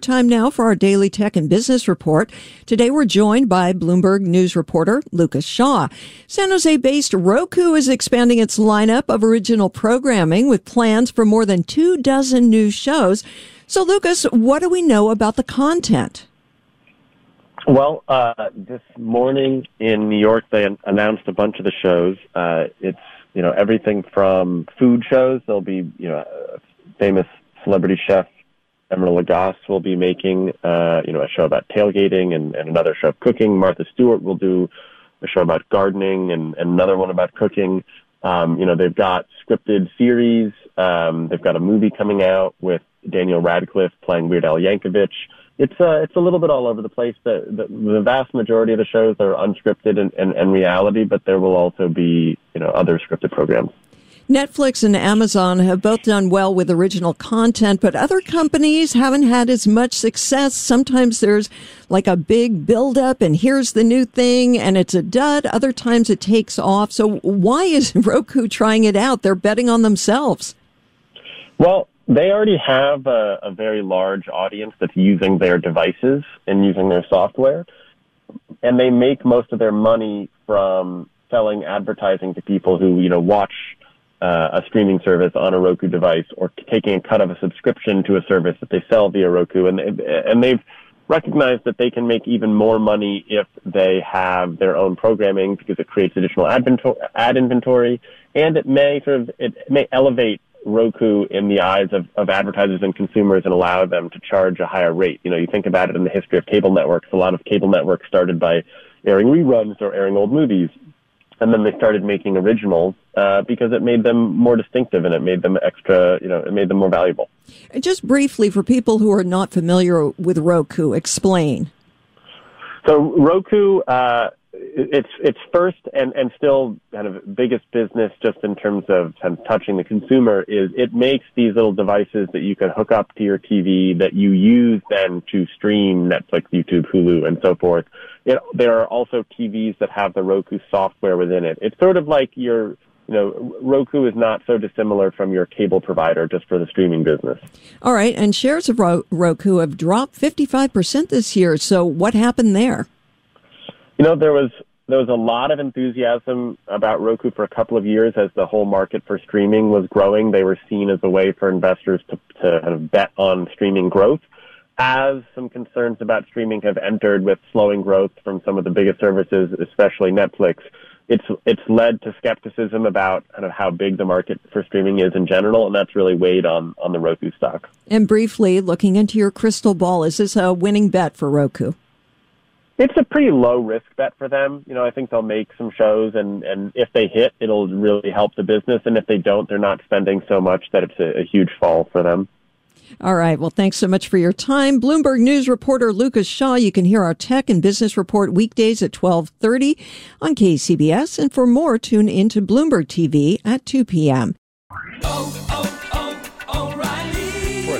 Time now for our daily tech and business report. Today we're joined by Bloomberg News reporter Lucas Shaw. San Jose based Roku is expanding its lineup of original programming with plans for more than two dozen new shows. So, Lucas, what do we know about the content? Well, uh, this morning in New York, they announced a bunch of the shows. Uh, it's you know everything from food shows. There'll be you know famous celebrity chef Emeril Lagasse will be making uh, you know a show about tailgating and, and another show of cooking. Martha Stewart will do a show about gardening and, and another one about cooking. Um, you know they've got scripted series. Um, they've got a movie coming out with Daniel Radcliffe playing Weird Al Yankovic it's uh, it's a little bit all over the place. The, the, the vast majority of the shows are unscripted and, and, and reality, but there will also be you know other scripted programs. Netflix and Amazon have both done well with original content, but other companies haven't had as much success. Sometimes there's like a big buildup and here's the new thing and it's a dud. Other times it takes off. So why is Roku trying it out? They're betting on themselves. Well, they already have a, a very large audience that's using their devices and using their software. And they make most of their money from selling advertising to people who, you know, watch uh, a streaming service on a Roku device or taking a cut of a subscription to a service that they sell via Roku. And, and they've recognized that they can make even more money if they have their own programming because it creates additional ad inventory and it may sort of, it may elevate Roku in the eyes of, of advertisers and consumers and allow them to charge a higher rate. You know, you think about it in the history of cable networks. A lot of cable networks started by airing reruns or airing old movies, and then they started making originals uh, because it made them more distinctive and it made them extra. You know, it made them more valuable. Just briefly, for people who are not familiar with Roku, explain. So Roku. Uh, it's it's first and and still kind of biggest business just in terms of kind of touching the consumer is it makes these little devices that you can hook up to your TV that you use then to stream Netflix, YouTube, Hulu, and so forth. It, there are also TVs that have the Roku software within it. It's sort of like your you know, Roku is not so dissimilar from your cable provider just for the streaming business. All right, and shares of Roku have dropped 55% this year. So what happened there? You know, there was there was a lot of enthusiasm about Roku for a couple of years as the whole market for streaming was growing. They were seen as a way for investors to, to kind of bet on streaming growth. As some concerns about streaming have entered with slowing growth from some of the biggest services, especially Netflix, it's it's led to skepticism about kind of how big the market for streaming is in general, and that's really weighed on on the Roku stock. And briefly, looking into your crystal ball, is this a winning bet for Roku? it's a pretty low risk bet for them. You know, I think they'll make some shows and, and if they hit, it'll really help the business. And if they don't, they're not spending so much that it's a, a huge fall for them. All right. Well, thanks so much for your time. Bloomberg News reporter Lucas Shaw. You can hear our tech and business report weekdays at 1230 on KCBS. And for more, tune into Bloomberg TV at 2 p.m. Oh.